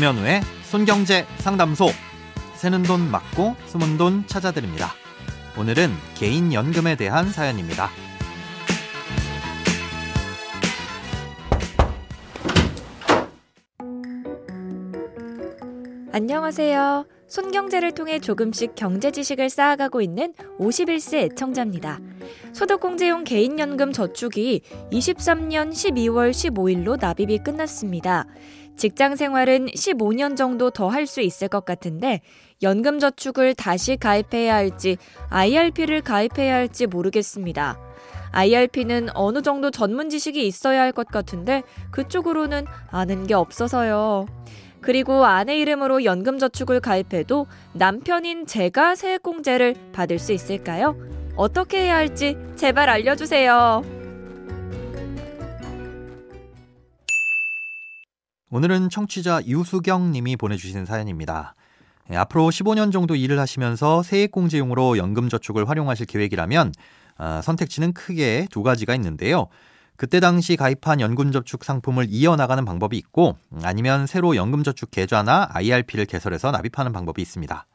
김현우의 손경제 상담소. 새는 돈 맞고 숨은 돈 찾아드립니다. 오늘은 개인연금에 대한 사연입니다. 안녕하세요. 손경제를 통해 조금씩 경제 지식을 쌓아가고 있는 51세 애청자입니다. 소득공제용 개인연금 저축이 23년 12월 15일로 납입이 끝났습니다. 직장 생활은 15년 정도 더 할 수 있을 것 같은데 연금 저축을 다시 가입해야 할지 IRP를 가입해야 할지 모르겠습니다. IRP는 어느 정도 전문 지식이 있어야 할 것 같은데 그쪽으로는 아는 게 없어서요. 그리고 아내 이름으로 연금저축을 가입해도 남편인 제가 세액공제를 받을 수 있을까요? 어떻게 해야 할지 제발 알려주세요. 오늘은 청취자 유수경 님이 보내주신 사연입니다. 예, 앞으로 15년 정도 일을 하시면서 세액공제용으로 연금저축을 활용하실 계획이라면 아, 선택지는 크게 두 가지가 있는데요. 그때 당시 가입한 연금저축 상품을 이어나가는 방법이 있고 아니면 새로 연금저축 계좌나 IRP를 개설해서 납입하는 방법이 있습니다.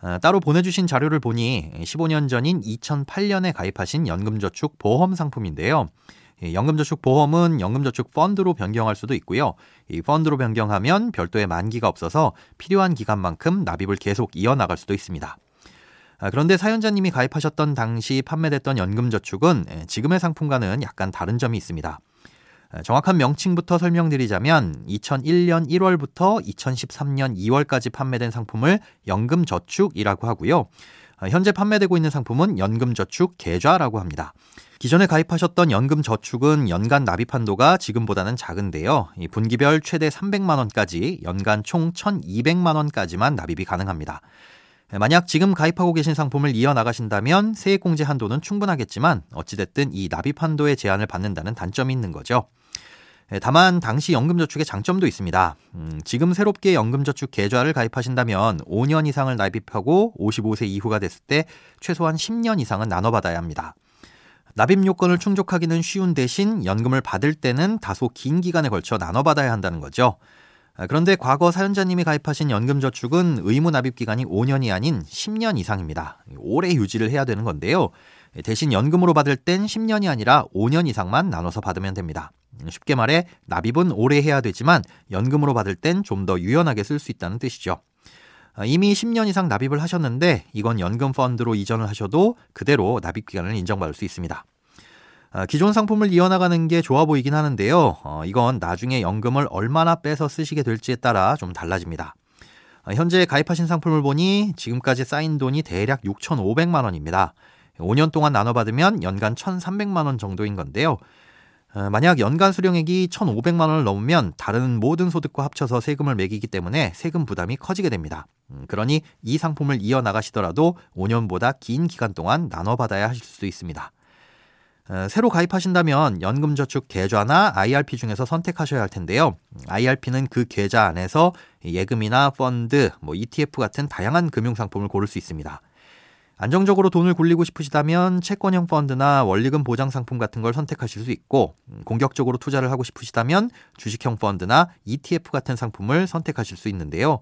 어, 따로 보내주신 자료를 보니 15년 전인 2008년에 가입하신 연금저축 보험 상품인데요. 연금저축 보험은 연금저축 펀드로 변경할 수도 있고요. 이 펀드로 변경하면 별도의 만기가 없어서 필요한 기간만큼 납입을 계속 이어나갈 수도 있습니다. 아, 그런데 사연자님이 가입하셨던 당시 판매됐던 연금저축은 예, 지금의 상품과는 약간 다른 점이 있습니다. 아, 정확한 명칭부터 설명드리자면 2001년 1월부터 2013년 2월까지 판매된 상품을 연금저축이라고 하고요. 아, 현재 판매되고 있는 상품은 연금저축 계좌라고 합니다. 기존에 가입하셨던 연금저축은 연간 납입 한도가 지금보다는 작은데요. 분기별 최대 300만 원까지 연간 총 1,200만 원까지만 납입이 가능합니다. 네, 만약 지금 가입하고 계신 상품을 이어나가신다면 세액공제 한도는 충분하겠지만 어찌됐든 이 납입 한도의 제한을 받는다는 단점이 있는 거죠. 네, 다만 당시 연금저축의 장점도 있습니다. 음, 지금 새롭게 연금저축 계좌를 가입하신다면 5년 이상을 납입하고 55세 이후가 됐을 때 최소한 10년 이상은 나눠받아야 합니다. 납입 요건을 충족하기는 쉬운 대신 연금을 받을 때는 다소 긴 기간에 걸쳐 나눠받아야 한다는 거죠. 아, 그런데 과거 사연자님이 가입하신 연금저축은 의무 납입 기간이 5년이 아닌 10년 이상입니다. 오래 유지를 해야 되는 건데요. 대신 연금으로 받을 땐 10년이 아니라 5년 이상만 나눠서 받으면 됩니다. 쉽게 말해 납입은 오래 해야 되지만 연금으로 받을 땐 좀 더 유연하게 쓸 수 있다는 뜻이죠. 아, 이미 10년 이상 납입을 하셨는데 이건 연금 펀드로 이전을 하셔도 그대로 납입 기간을 인정받을 수 있습니다. 아, 기존 상품을 이어나가는 게 좋아 보이긴 하는데요. 어, 이건 나중에 연금을 얼마나 빼서 쓰시게 될지에 따라 좀 달라집니다. 어, 현재 가입하신 상품을 보니 지금까지 쌓인 돈이 대략 6,500만 원입니다. 5년 동안 나눠받으면 연간 1,300만 원 정도인 건데요. 어, 만약 연간 수령액이 1,500만 원을 넘으면 다른 모든 소득과 합쳐서 세금을 매기기 때문에 세금 부담이 커지게 됩니다. 음, 그러니 이 상품을 이어나가시더라도 5년보다 긴 기간 동안 나눠받아야 하실 수 있습니다. 어, 새로 가입하신다면 연금저축 계좌나 IRP 중에서 선택하셔야 할 텐데요. IRP는 그 계좌 안에서 예금이나 펀드, 뭐 ETF 같은 다양한 금융상품을 고를 수 있습니다. 안정적으로 돈을 굴리고 싶으시다면 채권형 펀드나 원리금 보장 상품 같은 걸 선택하실 수 있고 음, 공격적으로 투자를 하고 싶으시다면 주식형 펀드나 ETF 같은 상품을 선택하실 수 있는데요.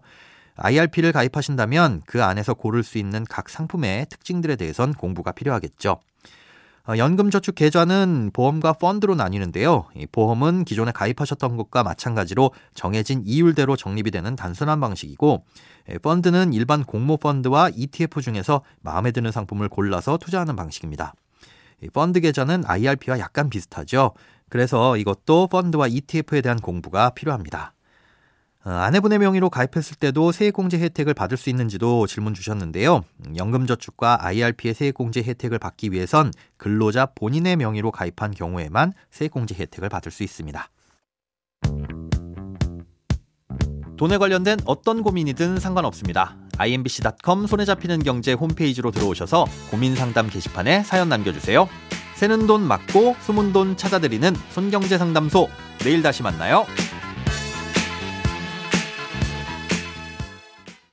IRP를 가입하신다면 그 안에서 고를 수 있는 각 상품의 특징들에 대해선 공부가 필요하겠죠. 어, 연금저축 계좌는 보험과 펀드로 나뉘는데요. 보험은 기존에 가입하셨던 것과 마찬가지로 정해진 이율대로 적립이 되는 단순한 방식이고 펀드는 일반 공모 펀드와 ETF 중에서 마음에 드는 상품을 골라서 투자하는 방식입니다. 펀드 계좌는 IRP와 약간 비슷하죠. 그래서 이것도 펀드와 ETF에 대한 공부가 필요합니다. 어, 아내분의 명의로 가입했을 때도 세액공제 혜택을 받을 수 있는지도 질문 주셨는데요. 연금저축과 IRP의 세액공제 혜택을 받기 위해선 근로자 본인의 명의로 가입한 경우에만 세액공제 혜택을 받을 수 있습니다. 돈에 관련된 어떤 고민이든 상관없습니다. imbc.com 손에 잡히는 경제 홈페이지로 들어오셔서 고민 상담 게시판에 사연 남겨주세요. 새는 돈 맞고 숨은 돈 찾아드리는 손경제 상담소. 내일 다시 만나요.